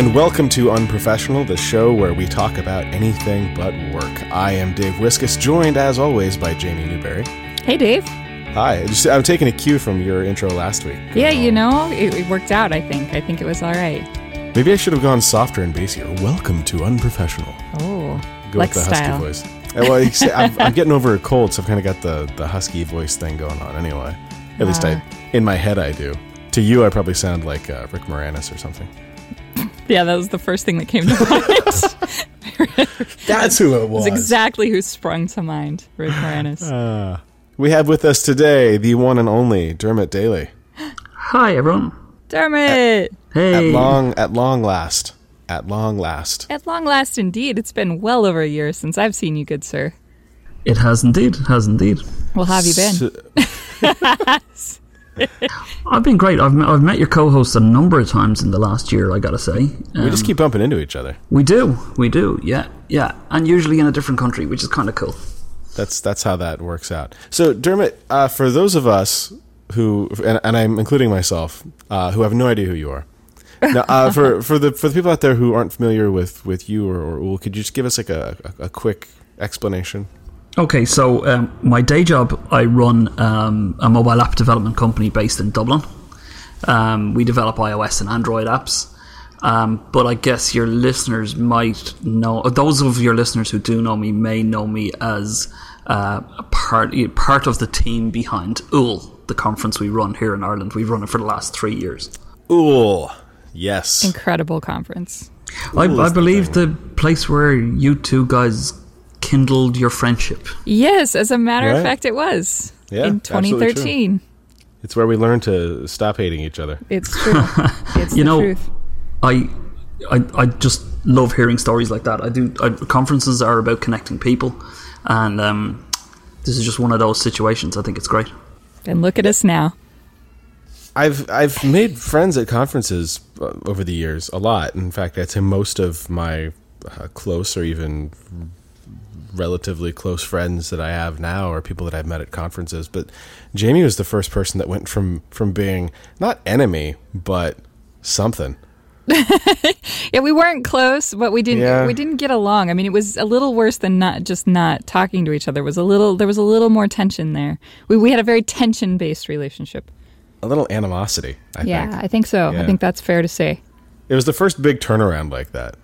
and welcome to Unprofessional, the show where we talk about anything but work. I am Dave Wiskus, joined as always by Jaimee Newberry. Hey, Dave. Hi, just, I'm taking a cue from your intro last week. Yeah, you know, it, it worked out, I think. I think it was all right. Maybe I should have gone softer and bassier. Welcome to Unprofessional. Oh, Go Lex with the husky style. voice. Uh, Well, you see, I'm, I'm getting over a cold, so I've kind of got the, the husky voice thing going on anyway. At least I, Ah. in my head, I do. To you, I probably sound like uh, Rick Moranis or something. Yeah, that was the first thing that came to mind. That's who it was. It's exactly who sprung to mind, Rick Moranis. Uh, we have with us today the one and only Dermot Daly. Hi, everyone. Dermot! Hey. At long, at long last, at long last. At long last, indeed. It's been well over a year since I've seen you, good sir. It has indeed. It has indeed. Well, how have you been? S- I've been great. I've met, I've met your co-host a number of times in the last year. I gotta say, we just keep bumping into each other. we do, we do. Yeah, yeah, and usually in a different country, which is kind of cool. That's that's how that works out. So Dermot, uh, for those of us who, and, and I'm including myself, uh, who have no idea who you are. Now, uh, for for the for the people out there who aren't familiar with with you or, or Úll, could you just give us like a, a, a quick explanation? Okay, so um, my day job, I run um, a mobile app development company based in Dublin. Um, we develop iOS and Android apps. Um, but I guess your listeners might know, those of your listeners who do know me may know me as uh, a part, part of the team behind Úll, the conference we run here in Ireland. We've run it for the last three years. Úll, yes. Incredible conference. I, I is the believe the place where you two guys kindled your friendship. Yes, as a matter Right. of fact, it was. Yeah, in 2013. It's where we learn to stop hating each other. It's true. It's You the know, truth. I, I, I just love hearing stories like that. I do. I, conferences are about connecting people, and um, this is just one of those situations. I think it's great. And look at us now. I've I've made friends at conferences uh, over the years a lot. In fact, I'd say most of my uh, close or even relatively close friends that I have now or people that I've met at conferences. But Jaimee was the first person that went from from being not enemy but something. Yeah, we weren't close, but we didn't Yeah. we didn't get along. I mean, it was a little worse than not just not talking to each other. It was a little there was a little more tension there. We we had a very tension based relationship. A little animosity. I yeah, think I think so. Yeah. I think that's fair to say. it was the first big turnaround like that.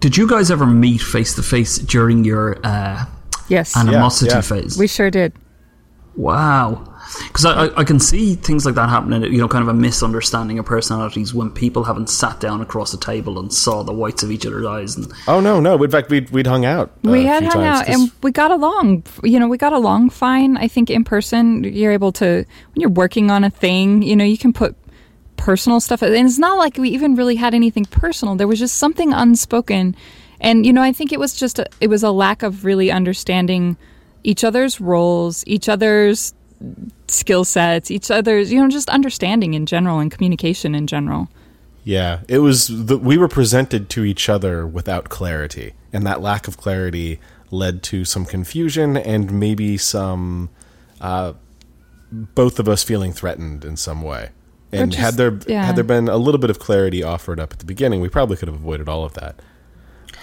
Did you guys ever meet face to face during your uh, Yes, animosity yeah. phase? we sure did. Wow. Because I, I, I can see things like that happening, you know, kind of a misunderstanding of personalities when people haven't sat down across a table and saw the whites of each other's eyes. And Oh no, no. In fact, we'd we'd hung out. uh, we a had few hung times out 'cause- and we got along. You know, we got along fine. I think in person, you're able to when you're working on a thing. You know, you can put personal stuff, and it's not like we even really had anything personal. There was just something unspoken, and you know, I think it was just a, it was a lack of really understanding each other's roles, each other's skill sets, each other's you know, just understanding in general and communication in general. Yeah, it was the, we were presented to each other without clarity, and that lack of clarity led to some confusion and maybe some uh, both of us feeling threatened in some way. And just- had there yeah. had there been a little bit of clarity offered up at the beginning, we probably could have avoided all of that.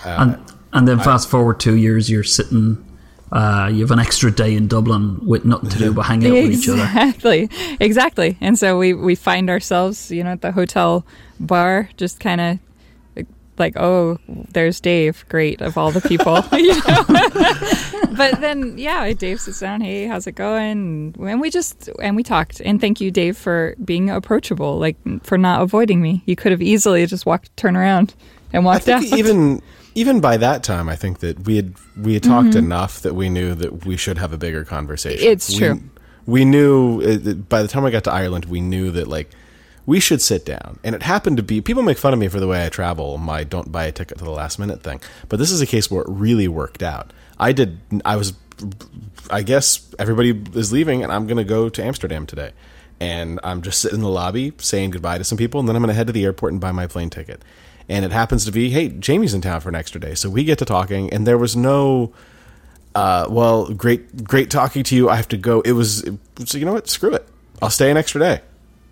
and, and then fast forward two years, you're sitting, uh, you have an extra day in Dublin with nothing to do but hang out with each other. Exactly, exactly. And so we we find ourselves, you know, at the hotel bar, just kind of like, oh, there's Dave, great of all the people, you know. but then, yeah, Dave sits down. Hey, how's it going? And we just and we talked. And thank you, Dave, for being approachable, like for not avoiding me. You could have easily just walked, turn around, and walked out. even even by that time, I think that we had we had talked enough that we knew that we should have a bigger conversation. Mm-hmm. It's true. We, knew uh, by the time I got to Ireland, we knew that like we should sit down. And it happened to be people make fun of me for the way I travel, my don't buy a ticket to the last minute thing. But this is a case where it really worked out. I did. I was. I guess everybody is leaving, and I'm going to go to Amsterdam today. And I'm just sitting in the lobby saying goodbye to some people, and then I'm going to head to the airport and buy my plane ticket. And it happens to be, hey, Jaimee's in town for an extra day, so we get to talking, and there was no, uh, well, great, great talking to you. I have to go. It was, so you know what? Screw it. I'll stay an extra day.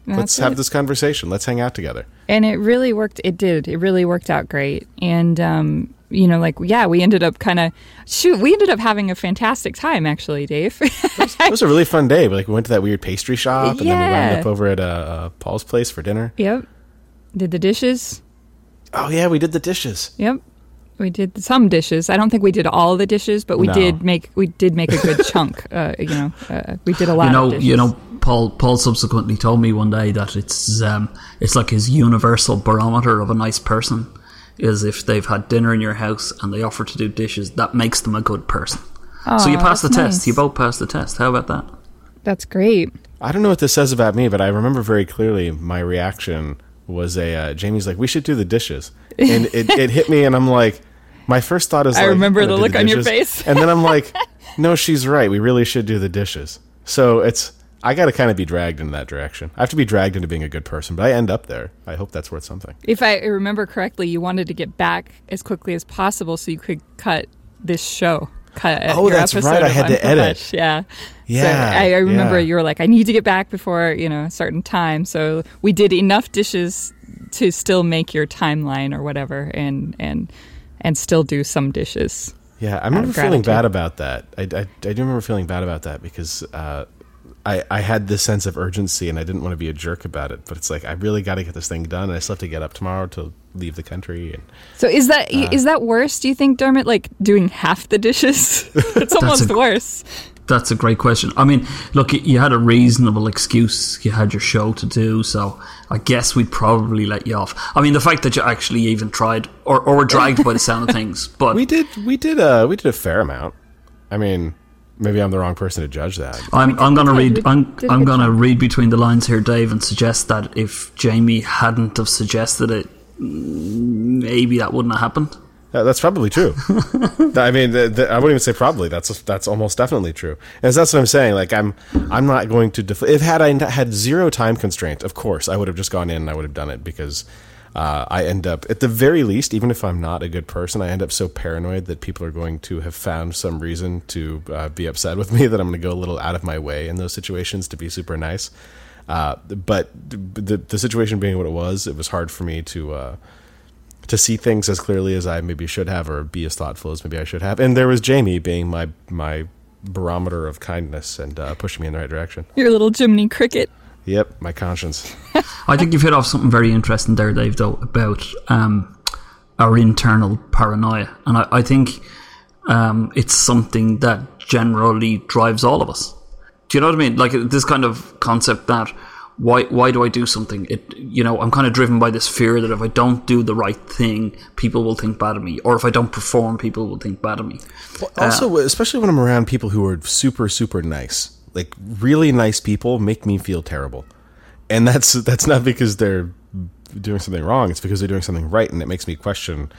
Let's have it. this conversation. Let's hang out together. and it really worked it did it really worked out great and um you know like yeah we ended up kind of shoot we ended up having a fantastic time actually dave It was a really fun day. Like we went to that weird pastry shop, and then we wound up over at uh, uh, Paul's place for dinner. yep did the dishes Oh yeah, we did the dishes. yep we did some dishes i don't think we did all the dishes but we No. did make we did make a good chunk uh, you know uh, we did a lot you know, of dishes. you know, Paul. Paul subsequently told me one day that it's um, it's like his universal barometer of a nice person is if they've had dinner in your house and they offer to do dishes, that makes them a good person. so you Aw, pass the that's test. You both pass the test. How about that? that's great I don't know what this says about me, but I remember very clearly my reaction was a uh, Jaimee's like, "We should do the dishes," and it, it hit me, and I'm like, my first thought is, I like, remember "I'm gonna the look on your face. and then I'm like, no, she's right. We really should do the dishes. So it's I got to kind of be dragged in that direction. I have to be dragged into being a good person, but I end up there. I hope that's worth something. if i remember correctly you wanted to get back as quickly as possible so you could cut this show cut Oh, that's right. I had to edit. Yeah Yeah, So I, I remember yeah. you were like, I need to get back before you know a certain time. So we did enough dishes to still make your timeline or whatever, and and and still do some dishes. Yeah, I remember feeling bad about that. I, I, I do remember feeling bad about that because uh, I, I had this sense of urgency and I didn't want to be a jerk about it. But it's like, I really got to get this thing done. And I still have to get up tomorrow to leave the country. And So is that Uh. is that worse? Do you think, Dermot? Like doing half the dishes? it's almost a- worse. That's a great question. I mean, look, you had a reasonable excuse. You had your show to do, so I guess we'd probably let you off. I mean, the fact that you actually even tried or, or were dragged by the sound of things, but we did we did a we did a fair amount. I mean, maybe I'm the wrong person to judge that. I'm, I'm going to read. I'm, did a I'm going to read between the lines here, Dave, and suggest that if Jaimee hadn't have suggested it, maybe that wouldn't have happened. Uh, that's probably true. I mean, th th I wouldn't even say probably. That's that's almost definitely true. And that's what I'm saying. Like I'm I'm not going to. Def- if had I had zero time constraint, of course I would have just gone in and I would have done it because uh, I end up at the very least, even if I'm not a good person, I end up so paranoid that people are going to have found some reason to uh, be upset with me that I'm going to go a little out of my way in those situations to be super nice. Uh, but the the situation being what it was, it was hard for me to. To see things as clearly as I maybe should have, or be as thoughtful as maybe I should have. And there was Jaimee being my my barometer of kindness and uh, pushing me in the right direction. Your little Jiminy Cricket. Yep, my conscience. I think you've hit off something very interesting there, Dave, though, about um, our internal paranoia. And I, I think um, it's something that generally drives all of us. Do you know what I mean? Like this kind of concept that why why do I do something? It you know I'm kind of driven by this fear that if I don't do the right thing, people will think bad of me, or if I don't perform, people will think bad of me. also, uh, especially when I'm around people who are super super nice, like really nice people, make me feel terrible. And that's that's not because they're doing something wrong; it's because they're doing something right, and it makes me question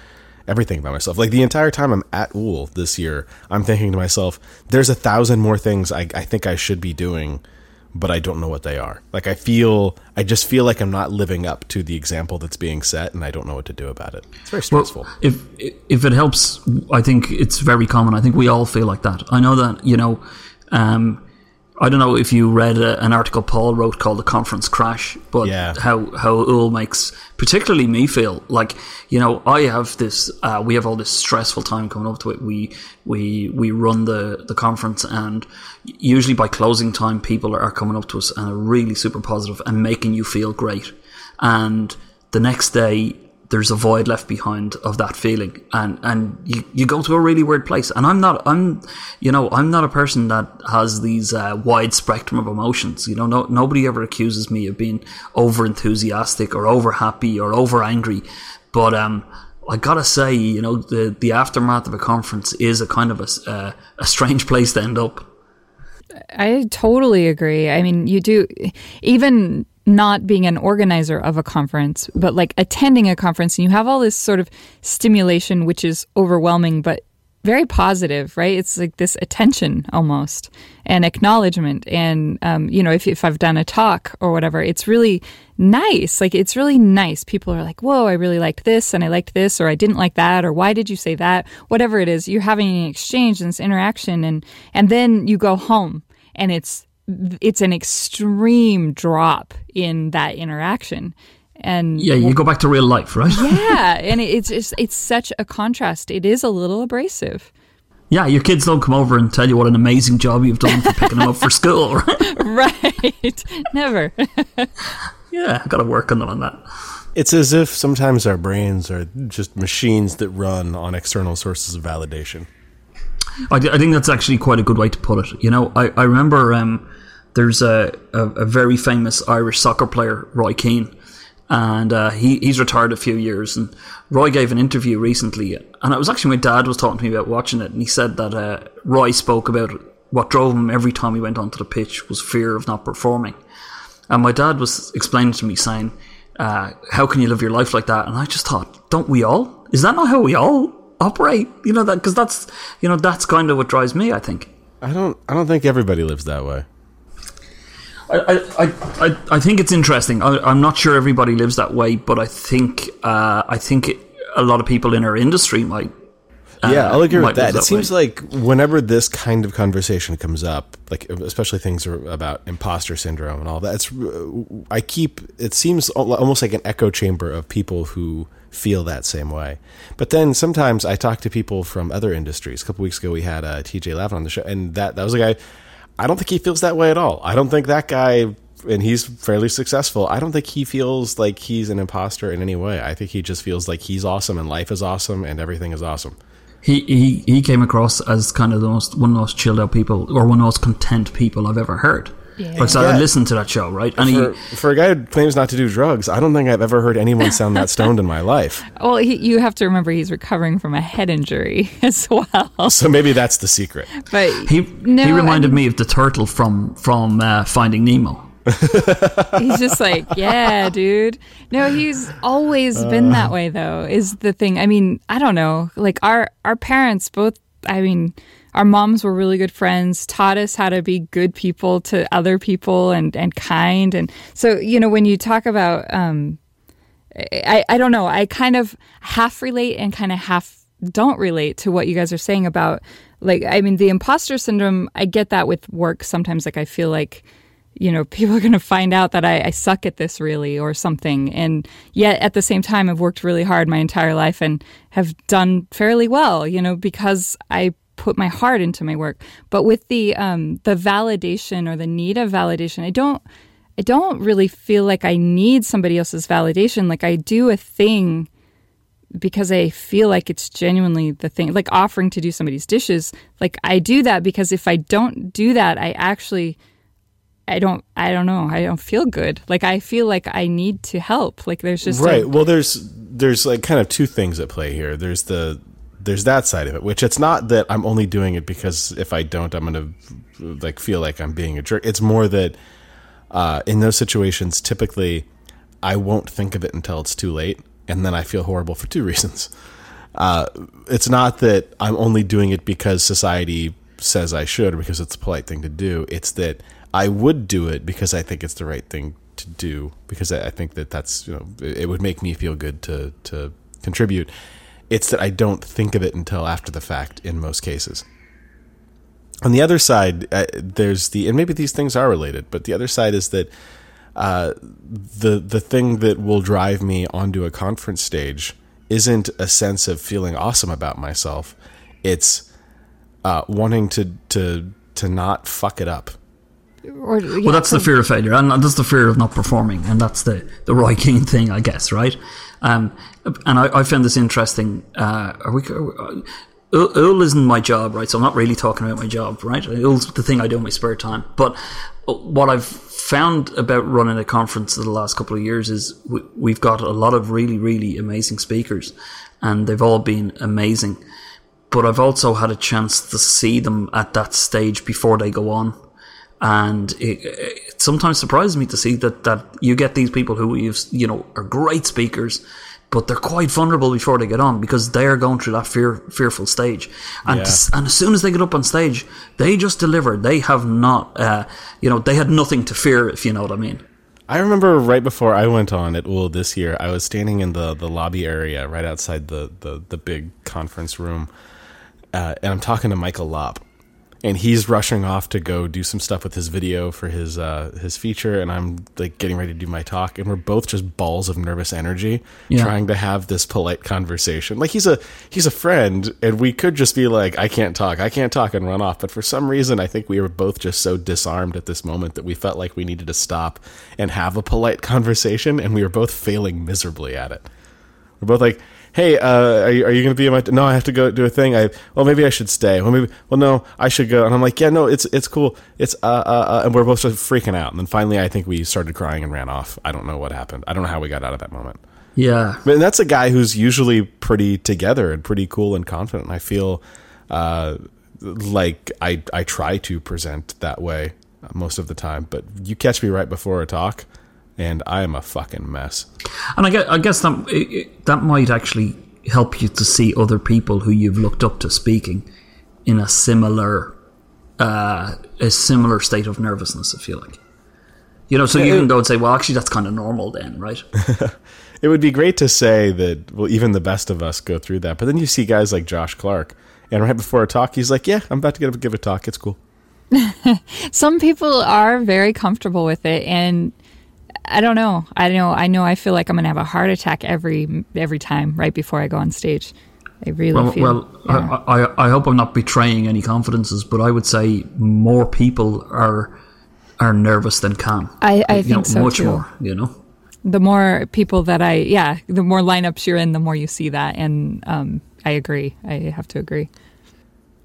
everything about myself. Like the entire time I'm at Úll this year, I'm thinking to myself, "There's a thousand more things I, I think I should be doing." But I don't know what they are. Like I feel, I just feel like I'm not living up to the example that's being set, and I don't know what to do about it. It's very stressful. Well, if if it helps, I think it's very common. I think we all feel like that. I know that you know. Um, I don't know if you read a, an article Paul wrote called "The Conference Crash," but Yeah. how how Úll makes particularly me feel like you know I have this uh, we have all this stressful time coming up to it. We we we run the the conference and usually by closing time people are coming up to us and are really super positive and making you feel great. And the next day there's a void left behind of that feeling and and you, you go to a really weird place and i'm not i'm you know i'm not a person that has these uh, wide spectrum of emotions you know no, nobody ever accuses me of being over enthusiastic or over happy or over angry but um I gotta say, you know, the the aftermath of a conference is a kind of a, uh, a strange place to end up. I totally agree. I mean, you do even not being an organizer of a conference, but like attending a conference and you have all this sort of stimulation which is overwhelming but very positive, right? It's like this attention almost and acknowledgement. And, um, you know, if, if I've done a talk or whatever, it's really nice. Like, it's really nice. People are like, whoa, I really liked this and I liked this or I didn't like that or why did you say that? Whatever it is, you're having an exchange and this interaction and, and then you go home and it's it's an extreme drop in that interaction. And Yeah, you go back to real life, right? yeah, and it- it's just it's such a contrast. It is a little abrasive. Yeah, your kids don't come over and tell you what an amazing job you've done for picking them up for school, right? right. Never. Yeah, I got to work on them on that. It's as if sometimes our brains are just machines that run on external sources of validation. I, I think that's actually quite a good way to put it. You know, I, I remember um, there's a, a, a very famous Irish soccer player, Roy Keane, and uh, he, he's retired a few years. And Roy gave an interview recently, and it was actually my dad was talking to me about watching it, and he said that uh, Roy spoke about what drove him every time he went onto the pitch was fear of not performing. And my dad was explaining to me, saying, uh, "How can you live your life like that?" And I just thought, "Don't we all? Is that not how we all operate?" You know that because that's you know that's kind of what drives me. I think. I don't. I don't think everybody lives that way. I, I, I, I think it's interesting. I, I'm not sure everybody lives that way, but I think uh, I think it, a lot of people in our industry might. uh, yeah, I'll agree with that. It seems way. like whenever this kind of conversation comes up, like especially things are about imposter syndrome and all that, it's I keep it seems almost like an echo chamber of people who feel that same way. But then sometimes I talk to people from other industries. A couple weeks ago, we had uh, TJ Lavin on the show, and that that was a guy. I don't think he feels that way at all. I don't think that guy, and he's fairly successful. I don't think he feels like he's an imposter in any way. I think he just feels like he's awesome and life is awesome and everything is awesome. he, he he came across as kind of the most one of the most chilled out people or one of the most content people I've ever heard. Yeah. Like, so I Yeah. listened to that show, right? And for, he, for a guy who claims not to do drugs, I don't think I've ever heard anyone sound that stoned in my life. Well, he, you have to remember he's recovering from a head injury as well. So maybe that's the secret. But he no, he I reminded mean, me of the turtle from from uh, Finding Nemo. He's just like, yeah, dude. No, he's always been that way though. Is the thing. I mean, I don't know. Like our our parents both. I mean, our moms were really good friends. Taught us how to be good people to other people and and kind. And so you know when you talk about, um, I I don't know. I kind of half relate and kind of half don't relate to what you guys are saying about like I mean the imposter syndrome. I get that with work sometimes. Like I feel like you know, people are going to find out that I, I suck at this really or something. And yet at the same time, I've worked really hard my entire life and have done fairly well, you know, because I put my heart into my work. But with the, um, the validation or the need of validation, I don't, I don't really feel like I need somebody else's validation. Like I do a thing because I feel like it's genuinely the thing, like offering to do somebody's dishes. Like I do that because if I don't do that, I actually, I don't, I don't know, I don't feel good. Like I feel like I need to help. Like there's just a- right. well, there's there's like kind of two things at play here. There's the there's that side of it, which it's not that I'm only doing it because if I don't, I'm gonna like feel like I'm being a jerk. It's more that uh, in those situations, typically, I won't think of it until it's too late, and then I feel horrible for two reasons. Uh, it's not that I'm only doing it because society says I should, or because it's a polite thing to do. It's that I would do it because I think it's the right thing to do, because I I think that that's you know it it would make me feel good to to contribute. It's that I don't think of it until after the fact in most cases on the other side, uh, there's the and maybe these things are related, but the other side is that uh, the the thing that will drive me onto a conference stage isn't a sense of feeling awesome about myself. It's uh, wanting to to to not fuck it up. or, yeah, Well, that's the fear of failure, and that's the fear of not performing, and that's the the Roy Keane thing, I guess, right? Um, and I, I found this interesting. Uh, are we? Uh, Úll Úll isn't my job, right? So I'm not really talking about my job, right? Úll's the thing I do in my spare time. But what I've found about running a conference the last couple of years is we, we've got a lot of really, really amazing speakers, and they've all been amazing. But I've also had a chance to see them at that stage before they go on and it, it sometimes surprises me to see that that you get these people who you know are great speakers but they're quite vulnerable before they get on because they're going through that fear fearful stage and Yeah. to- and as soon as they get up on stage they just deliver they have not uh, you know they had nothing to fear if you know what I mean I remember right before I went on at Úll this year, I was standing in the, the lobby area right outside the, the, the big conference room, uh, and I'm talking to Michael Lopp. And he's rushing off to go do some stuff with his video for his uh, his feature, and I'm like getting ready to do my talk, and we're both just balls of nervous energy, Yeah. trying to have this polite conversation. Like he's a he's a friend, and we could just be like, I can't talk, I can't talk, and run off. But for some reason, I think we were both just so disarmed at this moment that we felt like we needed to stop and have a polite conversation, and we were both failing miserably at it. We're both like, "Hey, uh, are you, are you going to be in my? no, I have to go do a thing. I well, maybe I should stay. Well, maybe well, no, I should go." And I'm like, "Yeah, no, it's it's cool. It's uh, uh, uh," and we're both just freaking out. And then finally, I think we started crying and ran off. I don't know what happened. I don't know how we got out of that moment. Yeah. But that's a guy who's usually pretty together and pretty cool and confident. And I feel uh, like I I try to present that way most of the time. But you catch me right before a talk, and I am a fucking mess. And I guess, I guess that it- it- that might actually help you to see other people who you've looked up to speaking in a similar uh, a similar state of nervousness. I feel like you know, so you can go and say, "Well, actually, that's kind of normal then, right?" It would be great to say that, well, even the best of us go through that. But then you see guys like Josh Clark, and right before a talk, he's like, Yeah, I'm about to get up give a talk. It's cool. Some people are very comfortable with it, and I don't know. I know. I know. I feel like I'm gonna have a heart attack every every time right before I go on stage. I really Well, feel. well yeah. I, I, I hope I'm not betraying any confidences, but I would say more people are are nervous than calm. I, I You think know, so much too. more. You know. The more people that I, yeah, the more lineups you're in, the more you see that, and um, I agree. I have to agree.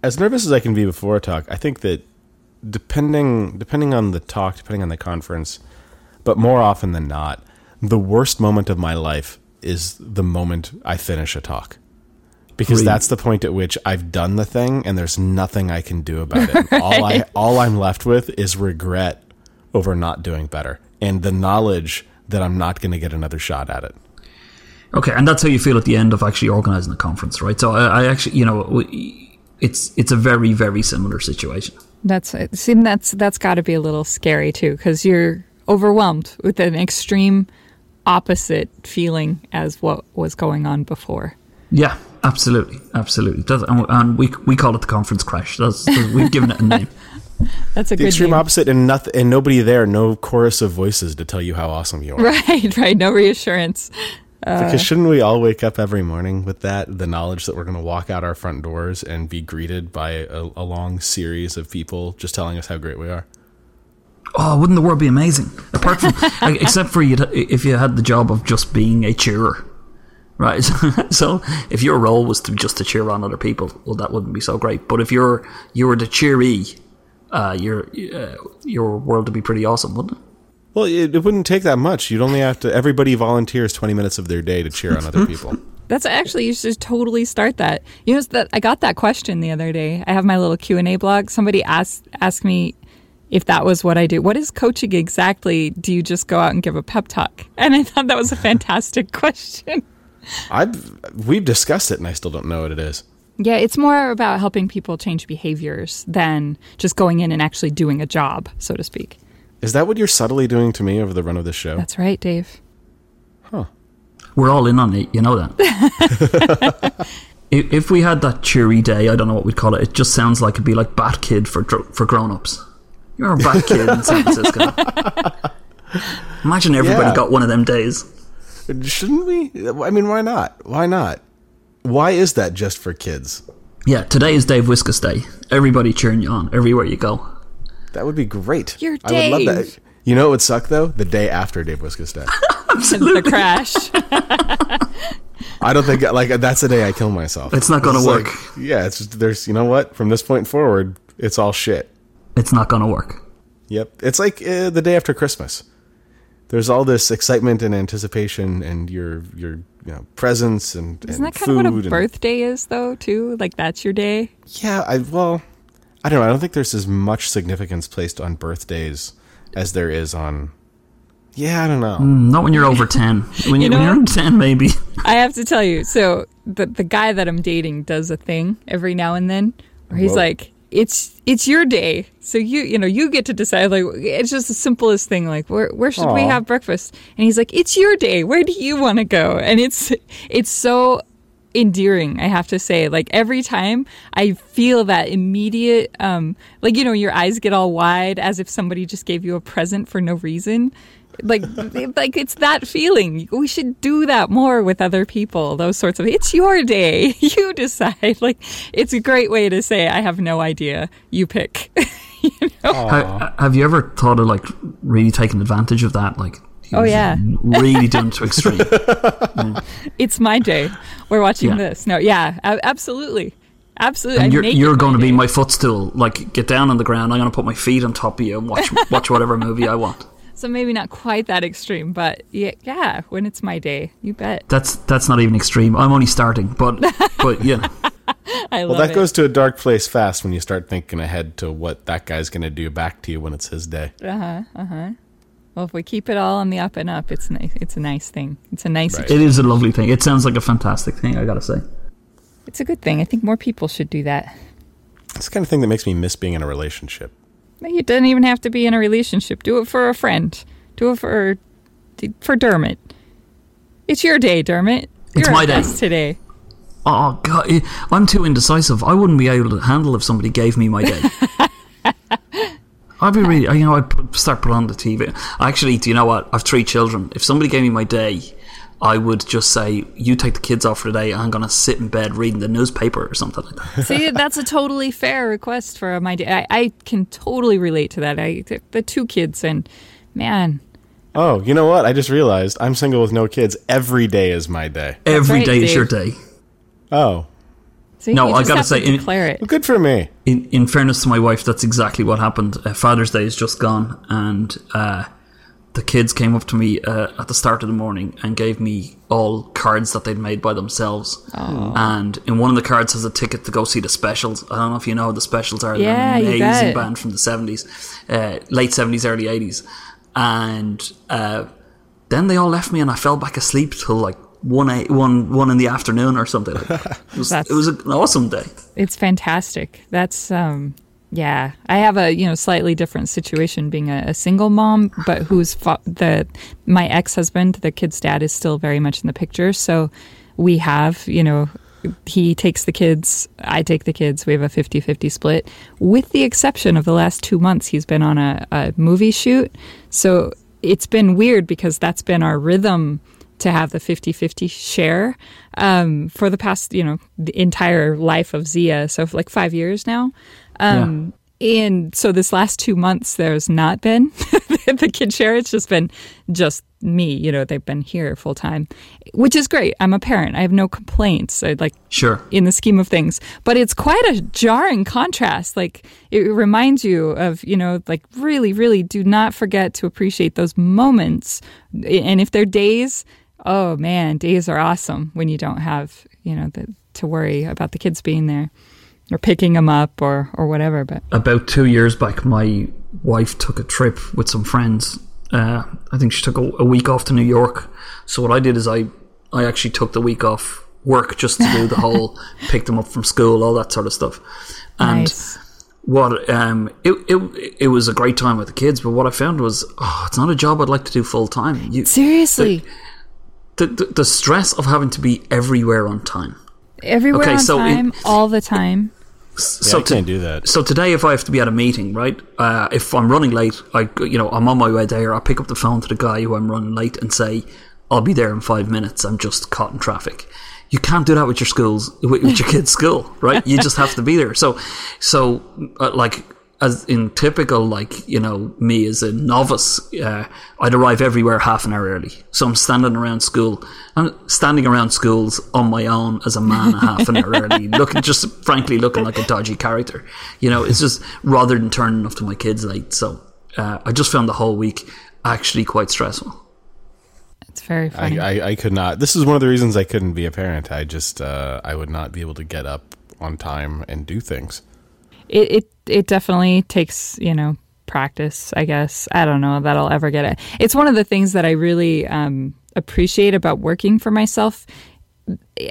As nervous as I can be before a talk, I think that depending depending on the talk, depending on the conference, but more often than not, the worst moment of my life is the moment I finish a talk. Because Really? that's the point at which I've done the thing and there's nothing I can do about it. All I all I'm left with is regret over not doing better and the knowledge that I'm not going to get another shot at it. Okay, and that's how you feel at the end of actually organizing a conference, right? So I, I actually, you know, it's it's a very very similar situation. That's it. See, that's that's got to be a little scary too, because you're overwhelmed with an extreme opposite feeling as what was going on before. Yeah, absolutely, absolutely. That's, and, and we we call it the conference crash. That's, that's- we've given it a name. That's a The good extreme name. opposite and nothing and nobody there, no chorus of voices to tell you how awesome you are. Right, right. No reassurance. Uh, because shouldn't we all wake up every morning with that, the knowledge that we're going to walk out our front doors and be greeted by a, a long series of people just telling us how great we are? Oh, wouldn't the world be amazing? Apart from, like, except for you, if you had the job of just being a cheerer, right? so if your role was to just to cheer on other people, well, that wouldn't be so great. But if you're you were the cheery, uh, your uh, your world would be pretty awesome, wouldn't it? Well, it, it wouldn't take that much. You'd only have to, everybody volunteers 20 minutes of their day to cheer on other people. That's actually you should totally start that. You know that I got that question the other day. I have my little Q and A blog. Somebody asked asked me if that was what I do. What is coaching exactly? Do you just go out and give a pep talk? And I thought that was a fantastic question. I've, we've discussed it and I still don't know what it is. Yeah, it's more about helping people change behaviors than just going in and actually doing a job, so to speak. Is that what you're subtly doing to me over the run of this show? That's right, Dave. Huh. We're all in on it, you know that. if, if we had that cheery day, I don't know what we'd call it. It just sounds like it'd be like Bat Kid for for grown ups. You're a Bat Kid in San Francisco. Imagine everybody Yeah. got one of them days. Shouldn't we? I mean, why not? Why not? Why is that just for kids? Yeah, today is Dave Wiskus Day. Everybody cheering you on everywhere you go. That would be great. You're I would love that. You know what would suck though? The day after Dave Wiskus Day. The crash. I don't think like that's the day I kill myself. It's not gonna It's like- work. yeah, it's just, there's you know what? From this point forward, it's all shit. It's not going to work. Yep, it's like uh, the day after Christmas. There's all this excitement and anticipation, and your your you know presents and Isn't and that kind of what a and- birthday is, though? Too like that's your day. Yeah, I well, I don't know. I don't think there's as much significance placed on birthdays as there is on. Yeah, I don't know. Not when you're over 10. When, you, know when you're what? under 10, maybe. I have to tell you. So the the guy that I'm dating does a thing every now and then where he's Whoa. like, "It's it's your day, so you you know you get to decide." Like it's just the simplest thing. Like where where should we have breakfast? And he's like, "It's your day. Where do you want to go?" And it's it's so endearing i have to say. Like every time i feel that immediate um like you know your eyes get all wide as if somebody just gave you a present for no reason. Like like it's that feeling. We should do that more with other people. Those sorts of it's your day. You decide. Like it's a great way to say i have no idea. You pick. You know? Ha- have you ever thought of like really taking advantage of that? Like, Oh, yeah. really done to extreme. it's my day we're watching Yeah. this no yeah absolutely absolutely And you're, you're going to be my footstool. Like, get down on the ground. I'm going to put my feet on top of you and watch watch whatever movie I want. so maybe not quite that extreme but yeah, yeah when it's my day you bet That's that's not even extreme. I'm only starting, but but yeah, i love Well, that it goes to a dark place fast when you start thinking ahead to what that guy's going to do back to you when it's his day. Uh-huh, uh-huh. Well if we keep it all on the up and up it's nice it's a nice thing it's a nice Right. it is a lovely thing. It sounds like a fantastic thing. I gotta say. it's a good thing i think more people should do that It's the kind of thing that makes me miss being in a relationship. You doesn't even have to be in a relationship. Do it for a friend. Do it for for Dermot. It's your day, Dermot. It's You're my day. today. Oh god, I'm too indecisive. I wouldn't be able to handle if somebody gave me my day. I'd be really, you know, I'd start put on the TV. Actually, do you know what? I've three children. If somebody gave me my day, I would just say, "You take the kids off for the day. I'm going to sit in bed reading the newspaper or something like that." See, that's a totally fair request for my day. I, I can totally relate to that. I the, the two kids and man, Oh, you know what? I just realized I'm single with no kids. Every day is my day. Every right, day is your day. Oh, see, No, I gotta say, to in- declare it. well, good for me. In, in fairness to my wife, that's exactly what happened. Uh, Father's Day is just gone, and uh, the kids came up to me uh, at the start of the morning and gave me all cards that they'd made by themselves. And in one of the cards has a ticket to go see the Specials. I don't know if you know who the Specials are. Yeah, They're you an amazing band from the seventies, uh, late seventies, early eighties, and uh, then they all left me, and I fell back asleep till like. One, eight, one, one in the afternoon or something like that. It was, it was an awesome day. It's fantastic. That's um yeah. I have a, you know, slightly different situation being a, a single mom, but who's the my ex-husband, the kid's dad is still very much in the picture. So we have, you know, he takes the kids, I take the kids. We have a 50-50 split with the exception of the last 2 months he's been on a, a movie shoot. So it's been weird because that's been our rhythm to have the 50-50 share um, for the past, you know, the entire life of Zia. So for like five years now. Um, And so this last two months, there's not been the kid share. It's just been just me. You know, they've been here full time, which is great. I'm a parent. I have no complaints. I like Sure. in the scheme of things. But it's quite a jarring contrast. Like it reminds you of, you know, like really, really do not forget to appreciate those moments. And if they're days, oh man, days are awesome when you don't have, you know, the, to worry about the kids being there or picking them up or, or whatever. But about two years back, my wife took a trip with some friends. Uh, I think she took a, a week off to New York. So what I did is I, I actually took the week off work just to do the whole pick them up from school, all that sort of stuff. And nice. what um, it, it it was a great time with the kids. But what I found was, oh, it's not a job I'd like to do full time. Seriously. the, the the stress of having to be everywhere on time. Everywhere Okay, on so it- time, all the time. Yeah, so I to- can't do that. So today, if I have to be at a meeting, right? Uh, if I'm running late, I you know I'm on my way there. I pick up the phone to the guy who I'm running late and say, "I'll be there in five minutes. I'm just caught in traffic." You can't do that with your schools, with, with your kids' school, right? You just have to be there. So, so uh, like as in typical like you know me as a novice, uh, I'd arrive everywhere half an hour early. So I'm standing around school. I'm standing around schools on my own as a man, a half an hour early, looking just frankly looking like a dodgy character. You know, it's just rather than turning up to my kids late. So uh, I just found the whole week actually quite stressful. It's very funny. I, I, I could not. This is one of the reasons I couldn't be a parent. I just uh, I would not be able to get up on time and do things. It, it it definitely takes you know practice i guess. I don't know that i'll ever get it. It's one of the things that i really um, appreciate about working for myself.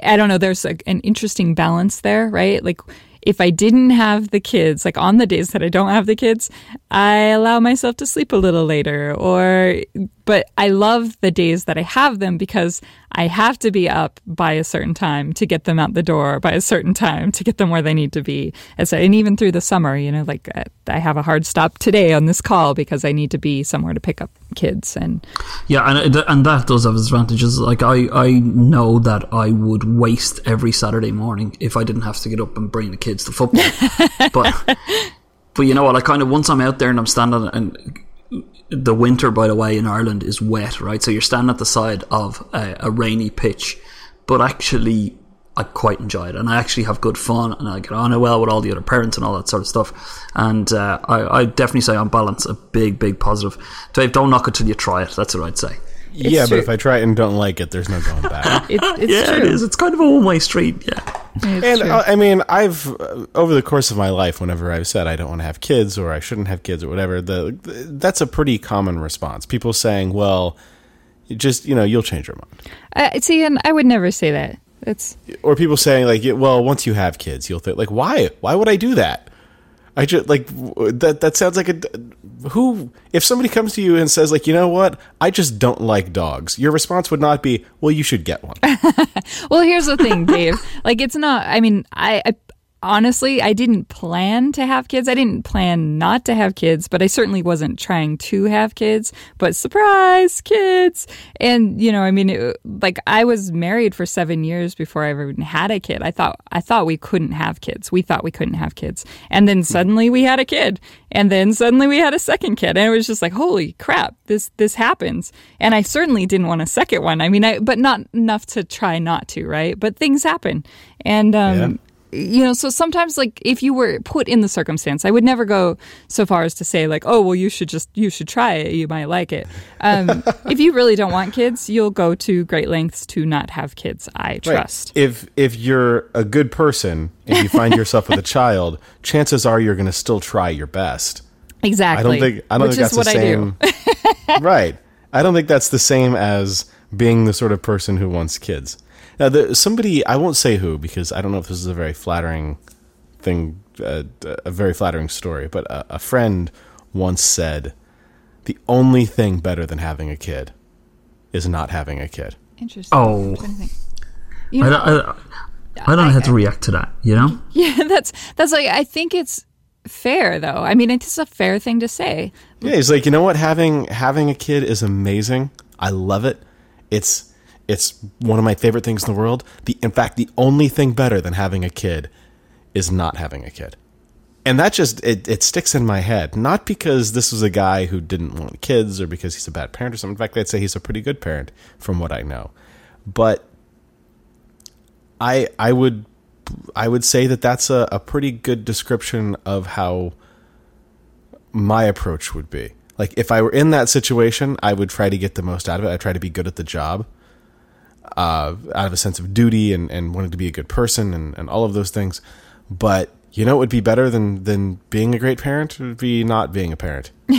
I don't know there's a, an interesting balance there right? Like if I didn't have the kids, like on the days that I don't have the kids, I allow myself to sleep a little later or but I love the days that I have them because I have to be up by a certain time to get them out the door by a certain time to get them where they need to be. And, so, and even through the summer, you know, like uh, I have a hard stop today on this call because I need to be somewhere to pick up kids and yeah, and and that does have its advantages. Like I I know that I would waste every Saturday morning if I didn't have to get up and bring the kids to football. but but you know what? I kind of once I'm out there and I'm standing and the winter, by the way, in Ireland is wet, right? So you're standing at the side of a, a, rainy pitch, but actually, I quite enjoy it, and I actually have good fun, and I get on well with all the other parents and all that sort of stuff. And uh, I, I definitely say, on balance, a big, big positive. Dave, don't knock it till you try it. That's what I'd say. It's yeah, true. but if I try it and don't like it, there's no going back. it, it's yeah, true. it is. It's kind of a one way street. Yeah. It's and uh, I mean, I've uh, over the course of my life, whenever I've said I don't want to have kids or I shouldn't have kids or whatever, the, the that's a pretty common response. People saying, "Well, just you know, you'll change your mind." Uh, see, and I would never say that. It's or people saying like, "Well, once you have kids, you'll think like, why? Why would I do that?" I just like that. That sounds like a who. If somebody comes to you and says like, you know what, I just don't like dogs. Your response would not be, well, you should get one. well, here's the thing, Dave. like, it's not. I mean, I, I honestly, I didn't plan to have kids. I didn't plan not to have kids, but I certainly wasn't trying to have kids. But surprise, kids! And you know, I mean, it, like I was married for seven years before I ever had a kid. I thought I thought we couldn't have kids. We thought we couldn't have kids, and then suddenly we had a kid, and then suddenly we had a second kid, and it was just like, holy crap, this this happens. And I certainly didn't want a second one. I mean, I but not enough to try not to, right? But things happen, and um, yeah you know, so sometimes like if you were put in the circumstance, I would never go so far as to say like, oh, well, you should just you should try it. You might like it. Um, if you really don't want kids, you'll go to great lengths to not have kids. I trust. Right. If if you're a good person and you find yourself with a child, chances are you're going to still try your best. Exactly. I don't think I don't Which think that's the same. right. I don't think that's the same as being the sort of person who wants kids. Now, the, somebody I won't say who because I don't know if this is a very flattering thing, uh, a very flattering story. But a, a, friend once said, "The only thing better than having a kid is not having a kid." Interesting. Oh, you know, I, I, I, don't know how to react to that. You know? Yeah, that's that's like I think it's fair though. I mean, it's a fair thing to say. Yeah, he's like, you know what? Having having a kid is amazing. I love it. It's it's one of my favorite things in the world. The in fact, the only thing better than having a kid is not having a kid. And that just it, it sticks in my head. Not because this was a guy who didn't want kids or because he's a bad parent or something. In fact, I'd say he's a pretty good parent from what I know. But I I would I would say that that's a, a pretty good description of how my approach would be. Like if I were in that situation, I would try to get the most out of it. I try to be good at the job uh, out of a sense of duty and, and wanting to be a good person and, and all of those things. But you know, it would be better than than being a great parent. It would be not being a parent.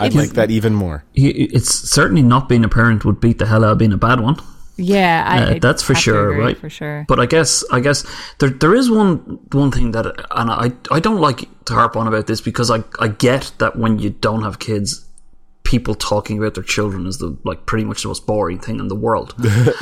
I'd like that even more. It's certainly not being a parent would beat the hell out of being a bad one. Yeah, I, uh, that's for sure, agree, right? For sure. But I guess I guess there there is one one thing that, and I I don't like to harp on about this because I I get that when you don't have kids, people talking about their children is the like pretty much the most boring thing in the world.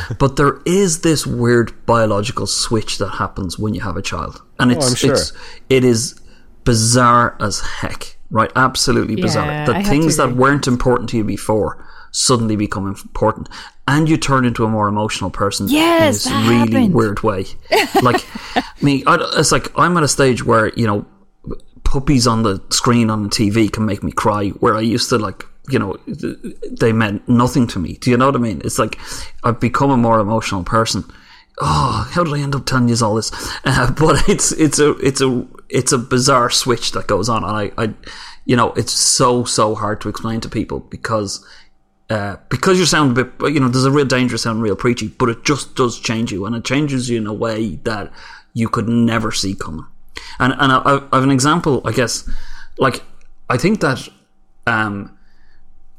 but there is this weird biological switch that happens when you have a child, and oh, it's oh, sure. it's it is bizarre as heck, right? Absolutely bizarre. Yeah, that things that weren't important to you before suddenly become important, and you turn into a more emotional person. Yes, in this really happened. weird way. like me, I, it's like I'm at a stage where you know puppies on the screen on the TV can make me cry. Where I used to like you know, they meant nothing to me. Do you know what I mean? It's like I've become a more emotional person. Oh, how did I end up telling you all this? Uh, but it's it's a it's a it's a bizarre switch that goes on, and I, I you know, it's so so hard to explain to people because uh, because you sound a bit, you know, there's a real danger of sounding real preachy, but it just does change you, and it changes you in a way that you could never see coming. And and I, I have an example, I guess, like I think that um,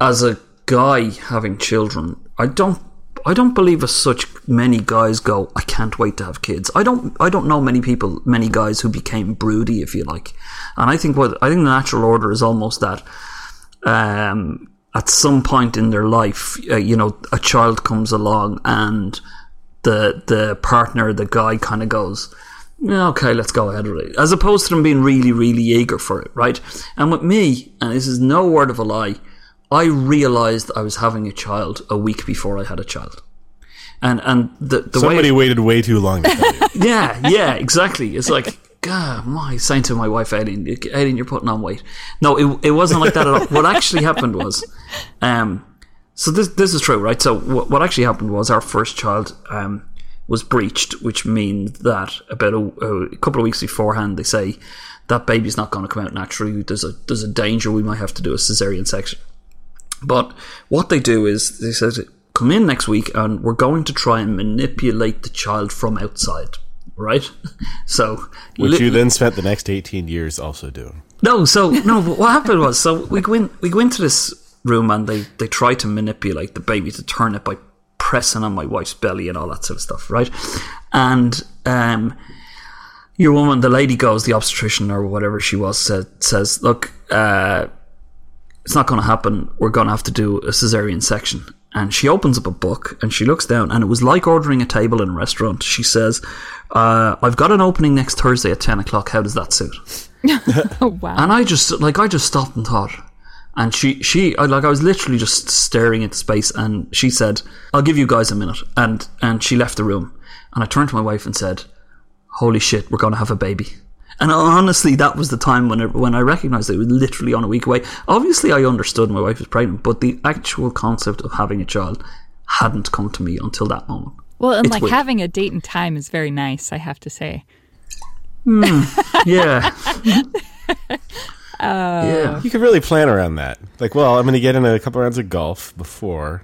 as a guy having children, I don't I don't believe as such many guys go. I can't wait to have kids. I don't. I don't know many people, many guys who became broody, if you like. And I think what I think the natural order is almost that. Um, at some point in their life, uh, you know, a child comes along and the the partner, the guy, kind of goes, "Okay, let's go ahead with it," as opposed to them being really, really eager for it, right? And with me, and this is no word of a lie, I realized I was having a child a week before I had a child. And and the the Somebody waited way too long to yeah yeah exactly. It's like God my saying to my wife Aileen Aileen you're putting on weight. No it, it wasn't like that at all. What actually happened was um so this this is true right? So what, what actually happened was our first child um was breached which means that about a, a couple of weeks beforehand they say that baby's not going to come out naturally. There's a there's a danger we might have to do a cesarean section but what they do is they said, come in next week and we're going to try and manipulate the child from outside. Right? So, Which li- you then spent the next 18 years also doing. no, so no. But what happened was, so we go in, we go into this room and they they try to manipulate the baby to turn it by pressing on my wife's belly and all that sort of stuff, right? And um, your woman, the lady goes, the obstetrician or whatever she was, said, says, look, uh, it's not going to happen. We're going to have to do a cesarean section. And she opens up a book and she looks down, and it was like ordering a table in a restaurant. She says, uh, "I've got an opening next Thursday at ten o'clock. How does that suit?" Oh wow. And I just like I just stopped and thought. And she she I, like I was literally just staring into space, and she said, "I'll give you guys a minute." And and she left the room, and I turned to my wife and said, "Holy shit, we're going to have a baby." And honestly, that was the time when it, when I recognised it was literally on a week away. Obviously, I understood my wife was pregnant, but the actual concept of having a child hadn't come to me until that moment. well, and it's like weird. having a date and time is very nice, I have to say. Hmm, yeah. yeah. You could really plan around that. Like, well, I'm going to get in a couple rounds of golf before,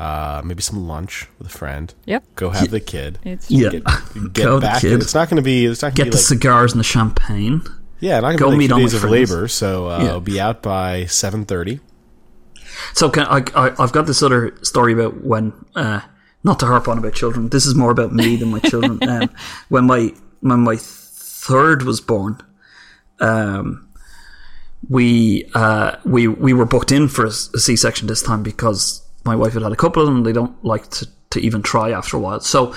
uh, maybe some lunch with a friend. Yep. Go have the kid. It's Yeah. Get, get Go the kid. It's not going to be. It's not going the to be like cigars and the champagne. yeah, not going to go be like meet two all days of friends. labor. So uh, Yeah. I'll be out by seven thirty. So can I, I? I've got this other story about when, uh, not to harp on about children. This is more about me than my children. Um, when my when my third was born, um, we uh, we we were booked in for a, C section this time because my wife had had a couple of them. They don't like to to even try after a while. So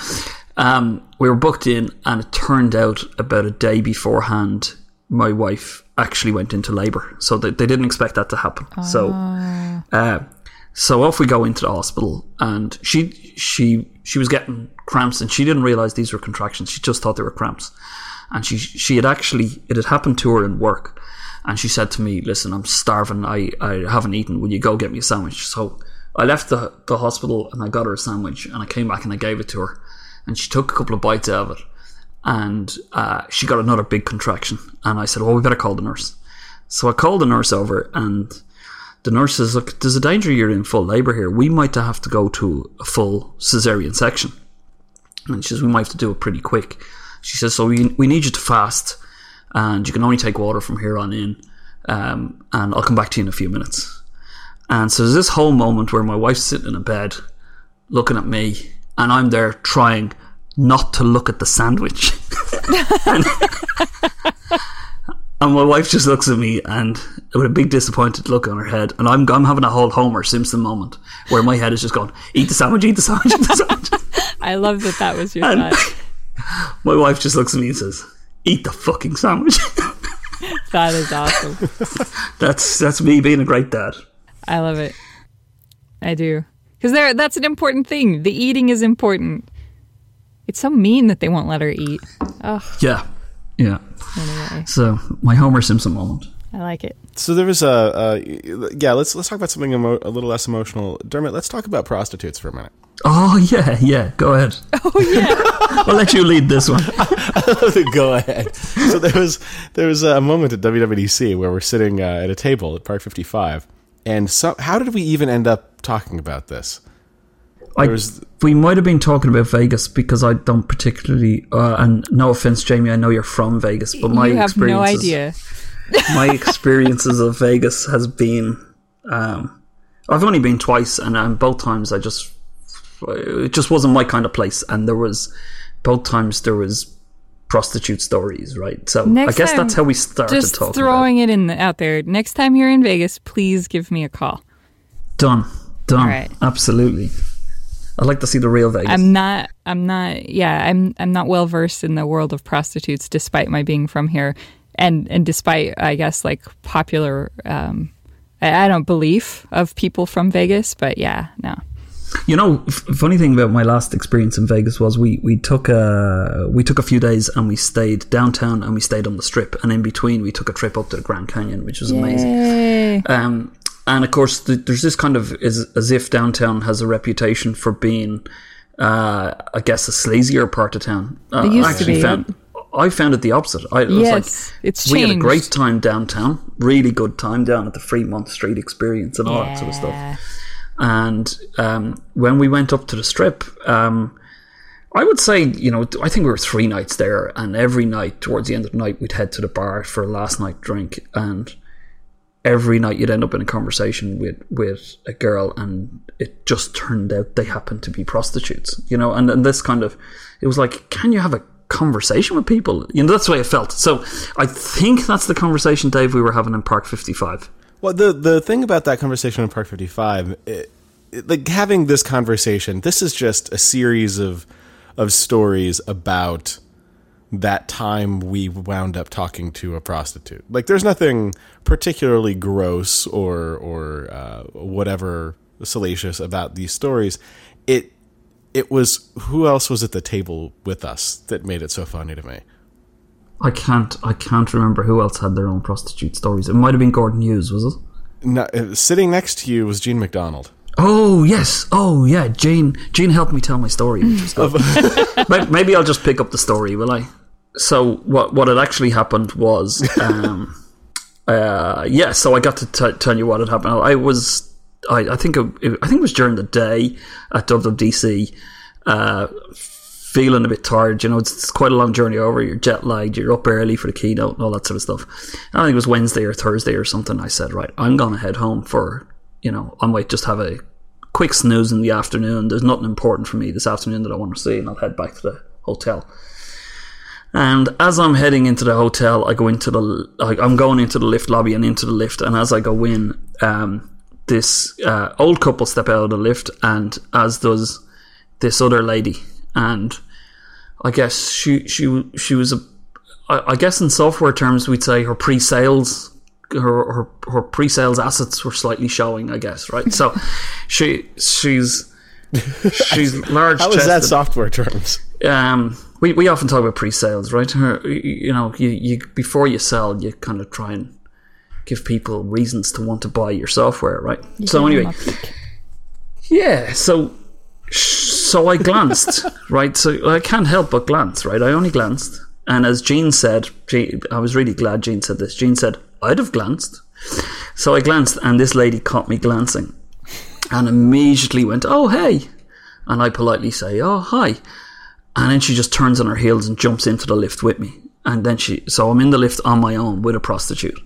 um, we were booked in, and it turned out about a day beforehand, my wife actually went into labour. So they, they didn't expect that to happen. So. Uh, so off we go into the hospital, and she she she was getting cramps, and she didn't realize these were contractions. She just thought they were cramps, and she she had actually it had happened to her in work, and she said to me, "Listen, I'm starving. I I haven't eaten. Will you go get me a sandwich?" So I left the the hospital and I got her a sandwich, and I came back and I gave it to her, and she took a couple of bites out of it, and uh, she got another big contraction, and I said, "Well, we better call the nurse." So I called the nurse over and the nurse says, Look, there's a danger you're in full labour here. We might have to go to a full cesarean section. And she says, We might have to do it pretty quick. She says, So we, we need you to fast, and you can only take water from here on in, um, and I'll come back to you in a few minutes. And so there's this whole moment where my wife's sitting in a bed looking at me, and I'm there trying not to look at the sandwich. And my wife just looks at me and with a big disappointed look on her head, and I'm I'm having a whole Homer Simpson moment where my head is just going, "Eat the sandwich, eat the sandwich, eat the sandwich." I love that that was your And- thought. my wife just looks at me and says, "Eat the fucking sandwich." That is awesome. that's that's me being a great dad. I love it. I do. Because there that's an important thing. The eating is important. It's so mean that they won't let her eat. Oh, Yeah, yeah. anyway. So my Homer Simpson moment. I like it. So there was a, uh, yeah. Let's let's talk about something emo- a little less emotional. Dermot, let's talk about prostitutes for a minute. Oh yeah, yeah. Go ahead. Oh yeah. I'll let you lead this one. Go ahead. So there was there was a moment at WWDC where we're sitting uh, at a table at Park 55, and so how did we even end up talking about this? I, was- we might have been talking about Vegas because I don't particularly. Uh, and no offense, Jaimee, I know you're from Vegas, but my you have no experiences- idea. my experiences of Vegas has been um, I've only been twice and, and both times I just it just wasn't my kind of place. And there was both times there was prostitute stories, right? So Next I guess time, that's how we started Just talking. throwing it in the, out there. Next time you're in Vegas, please give me a call. done, done, All right. absolutely. I'd like to see the real Vegas. I'm not. I'm not. Yeah, I'm. I'm not well versed in the world of prostitutes, despite my being from here, and and despite I guess like popular. Um, I, I don't belief of people from Vegas, but yeah, no. You know, f- funny thing about my last experience in Vegas was we, we took a we took a few days and we stayed downtown and we stayed on the Strip, and in between we took a trip up to the Grand Canyon, which was amazing. Um, and of course, th- there's this kind of is as if downtown has a reputation for being, uh, I guess, a sleazier part of town. Uh, used I to actually be. Found, I found it the opposite. I, it was Yes, like, it's we had a great time downtown, really good time down at the Fremont Street experience and all that sort of stuff. And um, when we went up to the strip, um, I would say, you know, I think we were three nights there, and every night towards the end of the night, we'd head to the bar for a last night drink, and every night you'd end up in a conversation with with a girl, and it just turned out they happened to be prostitutes, you know, and, and this kind of, it was like, can you have a conversation with people? You know, that's the way it felt. So I think that's the conversation, Dave, we were having in Park Fifty Five. Well, the the thing about that conversation in Park 55, it, it, like having this conversation, this is just a series of of stories about that time we wound up talking to a prostitute. Like, there's nothing particularly gross or or uh, whatever salacious about these stories. It it was who else was at the table with us that made it so funny to me. I can't, I can't remember who else had their own prostitute stories. It might have been Gordon Hughes, was it? No, uh, sitting next to you was Jean MacDonald. Oh yes, oh yeah. Jane, Jane helped me tell my story, which is good. May- Maybe I'll just pick up the story, will I? So what what had actually happened was, um, uh, yeah. So I got to t- tell you what had happened. I was, I, I think, it, I think it was during the day at WWDC. Uh, feeling a bit tired. You know, it's, it's quite a long journey over. You're jet lagged. You're up early for the keynote and all that sort of stuff. I think it was Wednesday or Thursday or something. I said, right, I'm gonna head home for, you know, I might just have a quick snooze in the afternoon. There's nothing important for me this afternoon that I want to see, and I'll head back to the hotel. And as I'm heading into the hotel, I go into the, I'm going into the lift lobby and into the lift. And as I go in, um, this uh, old couple step out of the lift, and as does this other lady. And I guess she she she was a, I, I guess in software terms we'd say her pre-sales. Her, her her pre-sales assets were slightly showing, I guess, right? So, she she's she's large. How is that software terms? um, we, we often talk about pre-sales, right? Her- You you know, you, you before you sell, you kind of try and give people reasons to want to buy your software, right? so anyway, yeah. So so I glanced, right? So I can't help but glance, right? I only glanced, and as Jean said, Jean, I was really glad Jean said this. Jean said I'd have glanced, so I glanced, and this lady caught me glancing, and immediately went, "Oh hey," and I politely say, "Oh hi." And then she just turns on her heels and jumps into the lift with me. And then she, so I'm in the lift on my own with a prostitute.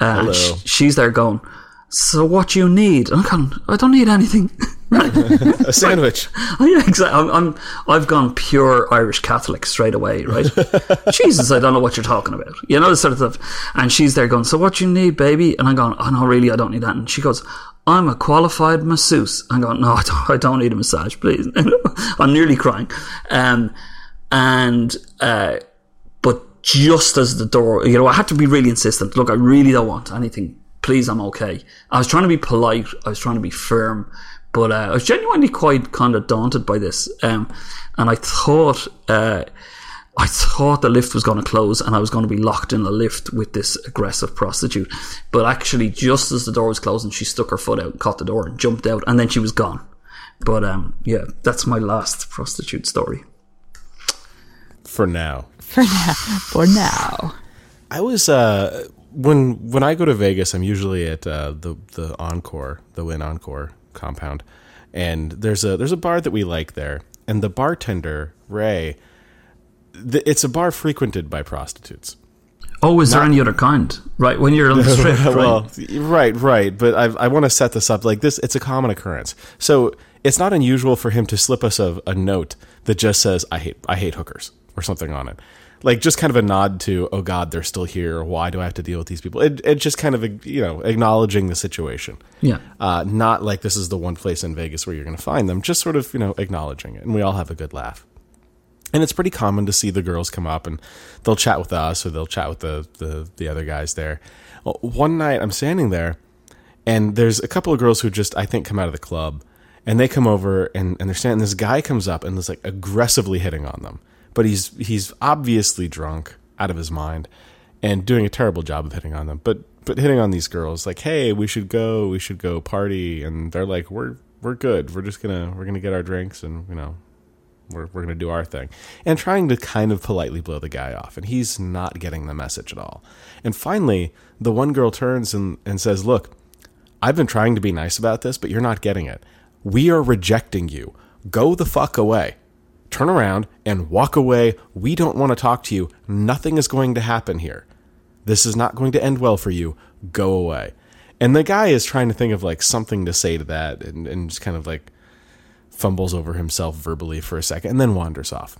Uh, and Hello. sh- she's there going, So what you need? I'm going, I don't need anything. A sandwich. Oh, yeah, exactly. I'm, I'm, I've gone pure Irish Catholic straight away, right? Jesus, I don't know what you're talking about. You know, this sort of stuff. And she's there going, So what you need, baby? And I'm going, Oh, no, really, I don't need that. And she goes, I'm a qualified masseuse. I'm going, No, I don't, I don't need a massage, please. I'm nearly crying. Um, and, uh, but just as the door, you know, I had to be really insistent. Look, I really don't want anything. Please, I'm okay. I was trying to be polite. I was trying to be firm, but uh, I was genuinely quite kind of daunted by this. Um, and I thought, uh, I thought the lift was going to close and I was going to be locked in the lift with this aggressive prostitute. But actually, just as the door was closing, she stuck her foot out, caught the door, and jumped out, and then she was gone. But um, yeah, that's my last prostitute story. For now. For now. For now. I was uh when when I go to Vegas, I'm usually at uh, the the Encore, the Wynn Encore compound, and there's a there's a bar that we like there, and the bartender Ray, th- it's a bar frequented by prostitutes. Oh, is there any other kind? Right, when you're on the strip, right? well, right, right. But I, I want to set this up like this. It's a common occurrence. So it's not unusual for him to slip us a, a note that just says I hate I hate hookers or something on it. Like just kind of a nod to oh god they're still here. Why do I have to deal with these people? It, it just kind of you know acknowledging the situation. Yeah. uh, not like this is the one place in Vegas where you're going to find them just sort of you know acknowledging it and we all have a good laugh. And it's pretty common to see the girls come up and they'll chat with us or they'll chat with the the, the other guys there. Well, one night I'm standing there and there's a couple of girls who just I think come out of the club and they come over and, and they're standing this guy comes up and is like aggressively hitting on them but he's he's obviously drunk out of his mind and doing a terrible job of hitting on them. But but hitting on these girls like hey we should go we should go party. And they're like we're we're good. We're just gonna we're gonna get our drinks and you know we're, we're going to do our thing. And trying to kind of politely blow the guy off. And he's not getting the message at all. And finally the one girl turns and, and says look i've been trying to be nice about this but you're not getting it. We are rejecting you. Go the fuck away turn around and walk away we don't want to talk to you nothing is going to happen here this is not going to end well for you go away and the guy is trying to think of like something to say to that and, and just kind of like fumbles over himself verbally for a second and then wanders off.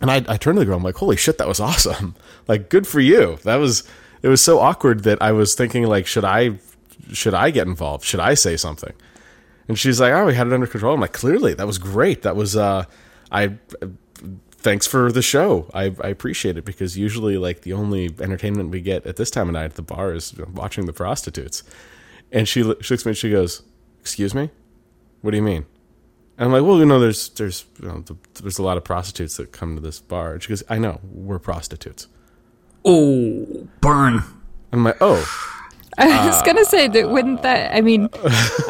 And I, I turned to the girl, I'm like, holy shit, that was awesome. Like, good for you. That was, it was so awkward that I was thinking, like, should I, should I get involved? Should I say something? And she's like, oh, we had it under control. I'm like, clearly, that was great. That was, uh, I, thanks for the show. I, I appreciate it because usually, like, the only entertainment we get at this time of night at the bar is watching the prostitutes. And she, she looks at me and she goes, excuse me? What do you mean? And I'm like, well, you know, there's there's you know, there's a lot of prostitutes that come to this bar. And she goes, I know, we're prostitutes. Oh, burn. I'm like, oh, I was gonna say that wouldn't that? I mean,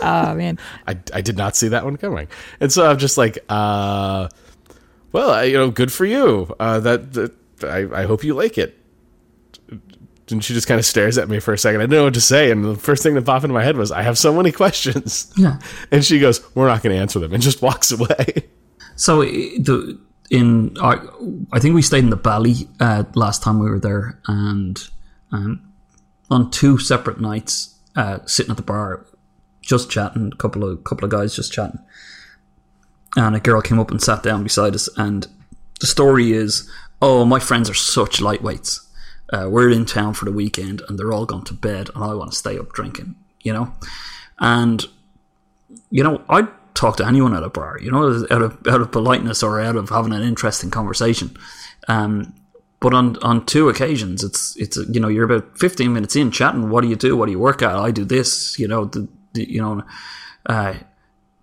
oh man, I, I did not see that one coming. And so I'm just like, uh, well, I, you know, good for you. Uh, that, that I, I hope you like it. And she just kind of stares at me for a second. I didn't know what to say. And the first thing that popped into my head was, I have so many questions. Yeah. And she goes, we're not going to answer them and just walks away. So i- the in I, I think we stayed in the Bally uh, last time we were there, and um, on two separate nights, uh, sitting at the bar, just chatting, a couple of couple of guys just chatting, and a girl came up and sat down beside us, and the story is, oh, my friends are such lightweights. Uh, we're in town for the weekend, and they're all gone to bed, and I want to stay up drinking, you know, and you know, I'd talk to anyone at a bar, you know, out of out of politeness or out of having an interesting conversation. Um, but on on two occasions, it's it's you know you're about fifteen minutes in chatting. What do you do? What do you work at? I do this. You know, the, the you know, uh,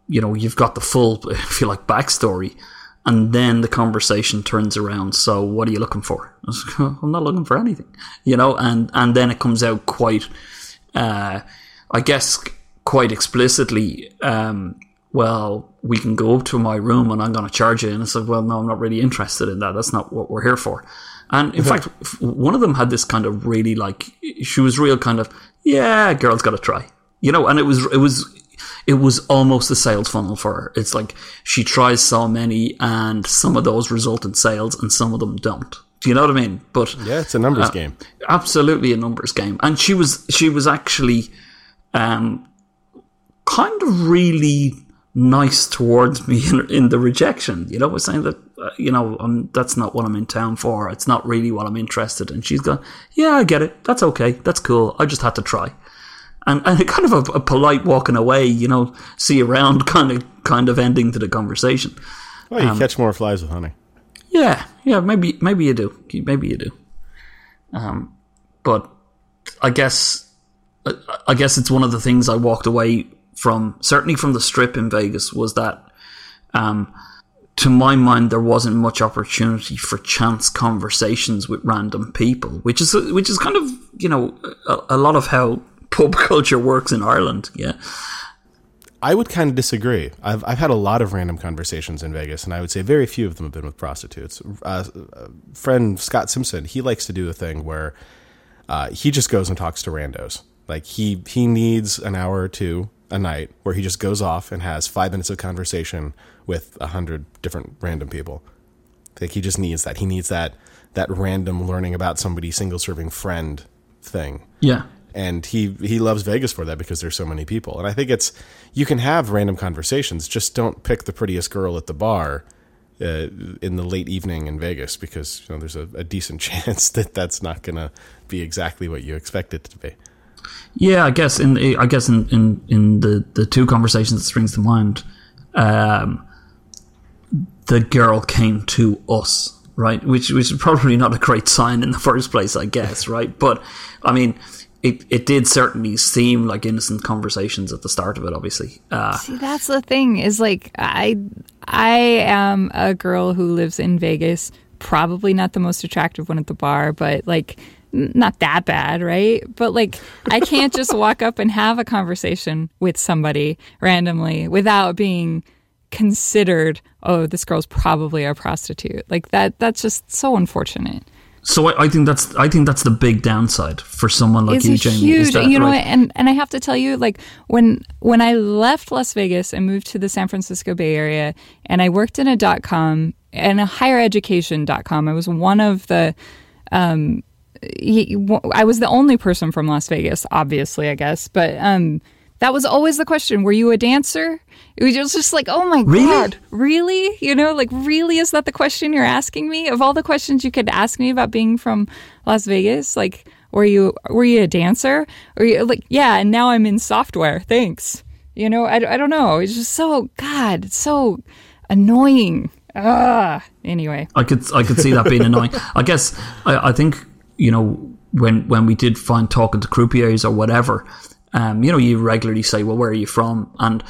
you know, you've got the full, if you like, backstory, and then the conversation turns around. So, what are you looking for? I was like, I'm not looking for anything, you know, and and then it comes out quite, uh, I guess, quite explicitly. Um, well, we can go up to my room and I'm going to charge you. And it's like, well, no, I'm not really interested in that. That's not what we're here for. And in fact, one of them had this kind of really like, she was real kind of, yeah, girl's got to try, you know, and it was, it was, it was almost a sales funnel for her. It's like she tries so many and some of those result in sales and some of them don't. Do you know what I mean? But Yeah, it's a numbers game. absolutely a numbers game. And she was she was actually um, kind of really nice towards me in, in the rejection. You know, was saying that uh, you know um, that's not what I'm in town for. It's not really what I'm interested in. And she's gone, yeah, I get it. That's okay. That's cool. I just had to try. And, and kind of a, a polite walking away, you know, see around kind of kind of ending to the conversation. Well, you catch more flies with honey. Yeah, yeah, maybe maybe you do, maybe you do. Um, but I guess I- I guess it's one of the things I walked away from, certainly from the strip in Vegas, was that, um, to my mind, there wasn't much opportunity for chance conversations with random people, which is which is kind of you know a, a lot of how pub culture works in Ireland. Yeah, I would kind of disagree. I've I've had a lot of random conversations in Vegas, and I would say very few of them have been with prostitutes. Uh, friend Scott Simpson, he likes to do a thing where uh, he just goes and talks to randos. Like he he needs an hour or two a night where he just goes off and has five minutes of conversation with a hundred different random people. Like he just needs that. He needs that that random learning about somebody single serving friend thing yeah, and he he loves Vegas for that because there's so many people. And I think it's you can have random conversations, just don't pick the prettiest girl at the bar uh, in the late evening in Vegas because you know there's a, a decent chance that that's not going to be exactly what you expect it to be. Yeah, I guess in I guess in in, in the the two conversations that springs to mind, um, the girl came to us, right? Which which is probably not a great sign in the first place, I guess, right? But I mean, it it did certainly seem like innocent conversations at the start of it. Obviously, uh, See, that's the thing is like I I am a girl who lives in Vegas, probably not the most attractive one at the bar, but like n- not that bad, right? But like I can't just walk up and have a conversation with somebody randomly without being considered, oh, this girl's probably a prostitute. Like that that's just so unfortunate. So I, I think that's I think that's the big downside for someone like It's you, Jaimee. huge, is that, you know, right? and and I have to tell you, like when when I left Las Vegas and moved to the San Francisco Bay Area, and I worked in a dot com and a higher education dot com. I was one of the, um, I was the only person from Las Vegas, obviously, I guess, but um, that was always the question: Were you a dancer? It was just like, oh my Really? god, really? You know, like really? Is that the question you're asking me? Of all the questions you could ask me about being from Las Vegas, like were you were you a dancer? Or you like yeah? And now I'm in software. Thanks. You know, I, I don't know. It's just so God, it's so annoying. Ah. Anyway, I could I could see that being annoying. I guess I, I think you know when when we did find talking to croupiers or whatever, um, you know, you regularly say, "Well, where are you from?" And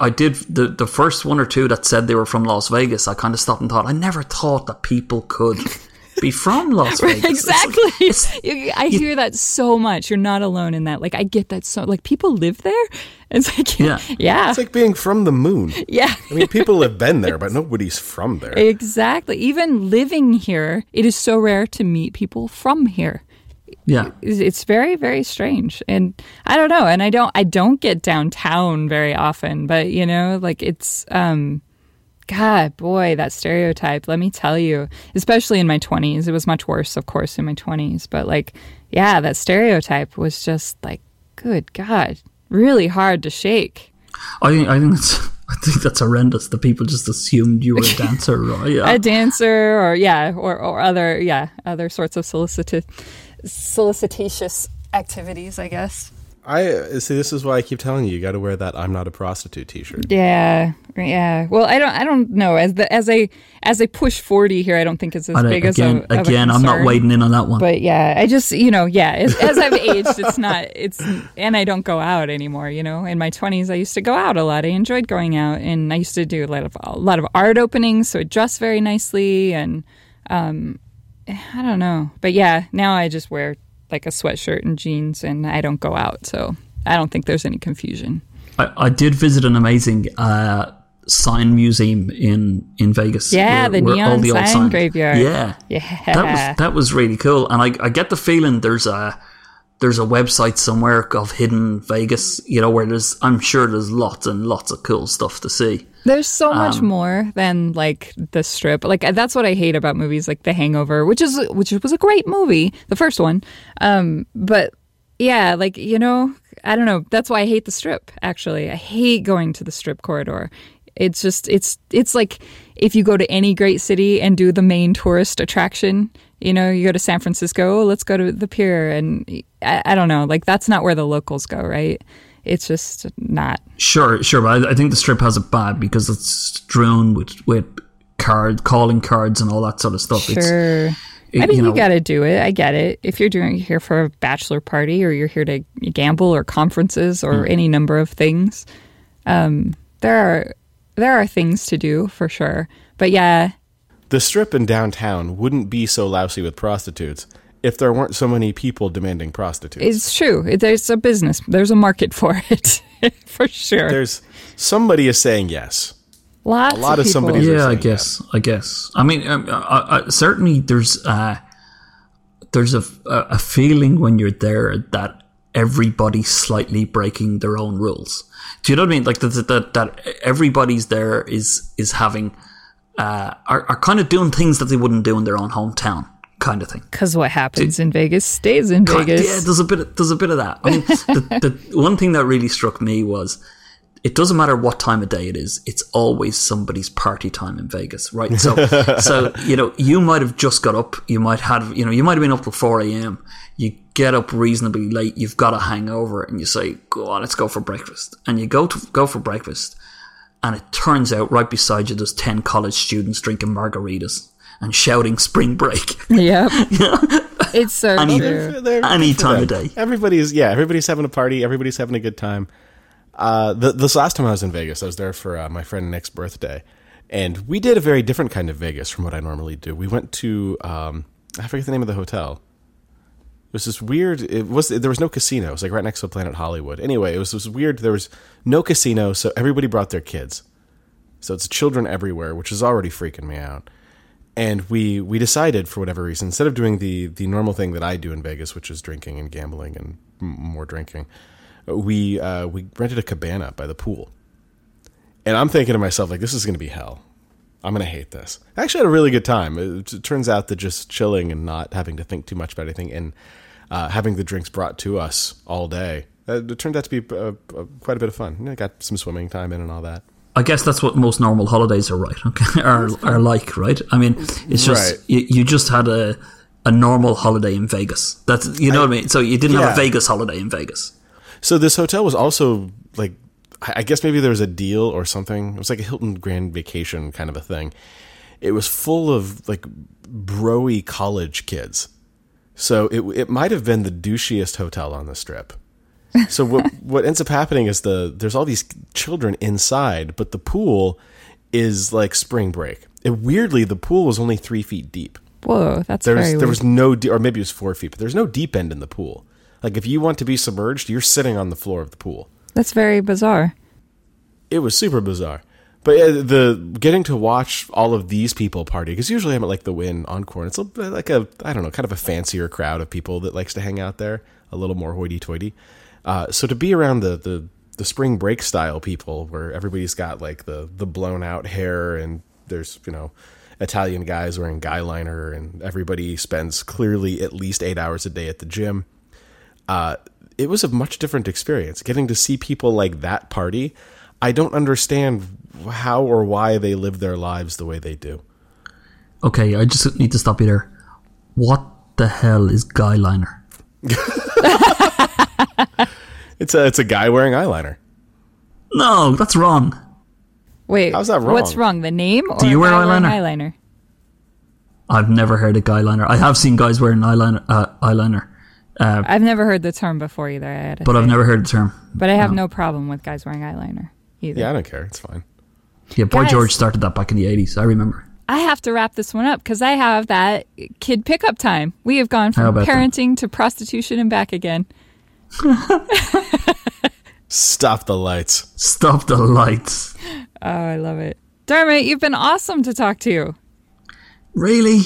I I did the the first one or two that said they were from Las Vegas. I kind of stopped and thought, I never thought that people could be from Las Vegas. It's like- exactly. it's- You- I hear that so much. You're not alone in that. Like I get that so. Like people live there. It's like Yeah. yeah, It's like being from the moon. yeah. I mean, people have been there, but nobody's from there. Exactly. Even living here, it is so rare to meet people from here. Yeah. It's very very strange, and I don't know. And I don't I don't get downtown very often, but you know, like it's um, God, boy, that stereotype. Let me tell you, especially in my twenties, it was much worse, of course, in my twenties. But like, yeah, that stereotype was just like, good God, really hard to shake. I think I think that's I think that's horrendous. The people just assumed you were a dancer, right? Yeah. a dancer or yeah or, or other yeah other sorts of solicitous solicitatious activities i guess I see. This is why I keep telling you, you got to wear that "I'm not a prostitute" T-shirt. yeah yeah well i don't i don't know as the as a as a push 40 here i don't think it's as big again, as a, of again, I'm not wading in on that one. but yeah i just you know yeah as, as i've aged it's not it's and i don't go out anymore you know in my 20s i used to go out a lot i enjoyed going out and i used to do a lot of a lot of art openings so i dress very nicely and um i don't know but yeah now i just wear like a sweatshirt and jeans and i don't go out so i don't think there's any confusion I, I did visit an amazing uh, sign museum in in Vegas. Yeah, the neon sign signs- graveyard. Yeah, Yeah. that was that was really cool. And I, I get the feeling there's a there's a website somewhere of hidden Vegas. You know, where there's I'm sure there's lots and lots of cool stuff to see. There's so much Um, more than like the strip. Like that's what I hate about movies like The Hangover, which is which was a great movie, the first one. Um, but yeah, like you know, I don't know. That's why I hate the strip. Actually, I hate going to the strip corridor. It's just it's it's like if you go to any great city and do the main tourist attraction. You know, you go to San Francisco, oh, let's go to the pier, and I, I don't know. Like that's not where the locals go, right? It's just not. Sure, sure, but I, I think the strip has it bad because it's strewn with with card calling cards and all that sort of stuff. It's, Sure. it- I mean, you, know, got to do it. I get it. If you're doing here for a bachelor party or you're here to gamble or conferences or Hmm. any number of things, um, there are there are things to do for sure. But yeah, The strip in downtown wouldn't be so lousy with prostitutes if there weren't so many people demanding prostitutes. it's true. It, there's a business. There's a market for it for sure. There's somebody is saying yes. Lots a lot of people. somebody's- are yeah, I saying guess. I guess. I mean, um, I, I, certainly there's uh, there's a, a feeling when you're there that everybody's slightly breaking their own rules. Do you know what I mean? Like that that, that everybody's there is is having uh, are, are kind of doing things that they wouldn't do in their own hometown. kind of thing. Because what happens in Vegas stays in Vegas. Yeah, there's a bit. Of, there's a bit of that. I mean, the, the one thing that really struck me was it doesn't matter what time of day it is. It's always somebody's party time in Vegas, right? So, so you know, you might have just got up. You might have, you know, you might have been up till four a.m. You get up reasonably late. You've got a hangover, and you say, "Go on, let's go for breakfast." And you go to go for breakfast, and it turns out right beside you there's ten college students drinking margaritas and shouting "Spring Break." Yep. it's so Any- true. They're- Any good for time of them. day. Everybody's yeah, everybody's having a party. Everybody's having a good time. Uh, the, this last time I was in Vegas, I was there for uh, my friend Nick's birthday, and we did a very different kind of Vegas from what I normally do. We went to um, I forget the name of the hotel. It was this weird. It was there was no casino. It was like right next to Planet Hollywood. Anyway, it was this weird. There was no casino, so everybody brought their kids. So it's children everywhere, which is already freaking me out. And we we decided for whatever reason, instead of doing the the normal thing that I do in Vegas, which is drinking and gambling and more drinking, we uh, we rented a cabana by the pool. And I'm thinking to myself, like, this is going to be hell. I'm going to hate this. I actually had a really good time. It turns out that just chilling and not having to think too much about anything and uh, having the drinks brought to us all day, uh, it turned out to be uh, uh, quite a bit of fun. You know, got some swimming time in and all that. I guess that's what most normal holidays are right okay are are like, right? I mean, it's just Right. you, you just had a a normal holiday in Vegas. That's you know what I mean. So you didn't have a Vegas holiday in Vegas. So this hotel was also like, I I guess maybe there was a deal or something. It was like a Hilton Grand Vacation kind of a thing. It was full of like broy college kids. So it it might have been the douchiest hotel on the strip. So what what ends up happening is the there's all these children inside, but the pool is like spring break. And weirdly, the pool was only three feet deep. Whoa, that's There's there weird. was no de- or maybe it was four feet, but there's no deep end in the pool. Like if you want to be submerged, you're sitting on the floor of the pool. That's very bizarre. It was super bizarre. But uh, the getting to watch all of these people party because usually I'm at like the Wynn Encore. It's a, like a I don't know, kind of a fancier crowd of people that likes to hang out there, a little more hoity-toity. Uh, so to be around the, the the spring break style people, where everybody's got like the the blown out hair and there's you know Italian guys wearing guy liner and everybody spends clearly at least eight hours a day at the gym. Uh, it was a much different experience getting to see people like that party. I don't understand how or why they live their lives the way they do. Okay, I just need to stop you there. What the hell is guy liner? It's a it's a guy wearing eyeliner. No, that's wrong. Wait, How's that wrong? What's wrong? wrong? The name or Do you wear eyeliner? eyeliner? I've never heard of guy liner. I have seen guys wearing eyeliner, uh, eyeliner, I've never heard the term before either. I had to but I've never heard the term. But I have no problem with guys wearing eyeliner either. Yeah, I don't care. It's fine. Yeah, Boy Guys. George started that back in the eighties. I remember. I have to wrap this one up because I have that kid pickup time. We have gone from about that? parenting to prostitution and back again. Stop the lights. Stop the lights. Oh, I love it. Dermot, you've been awesome to talk to. You. Really?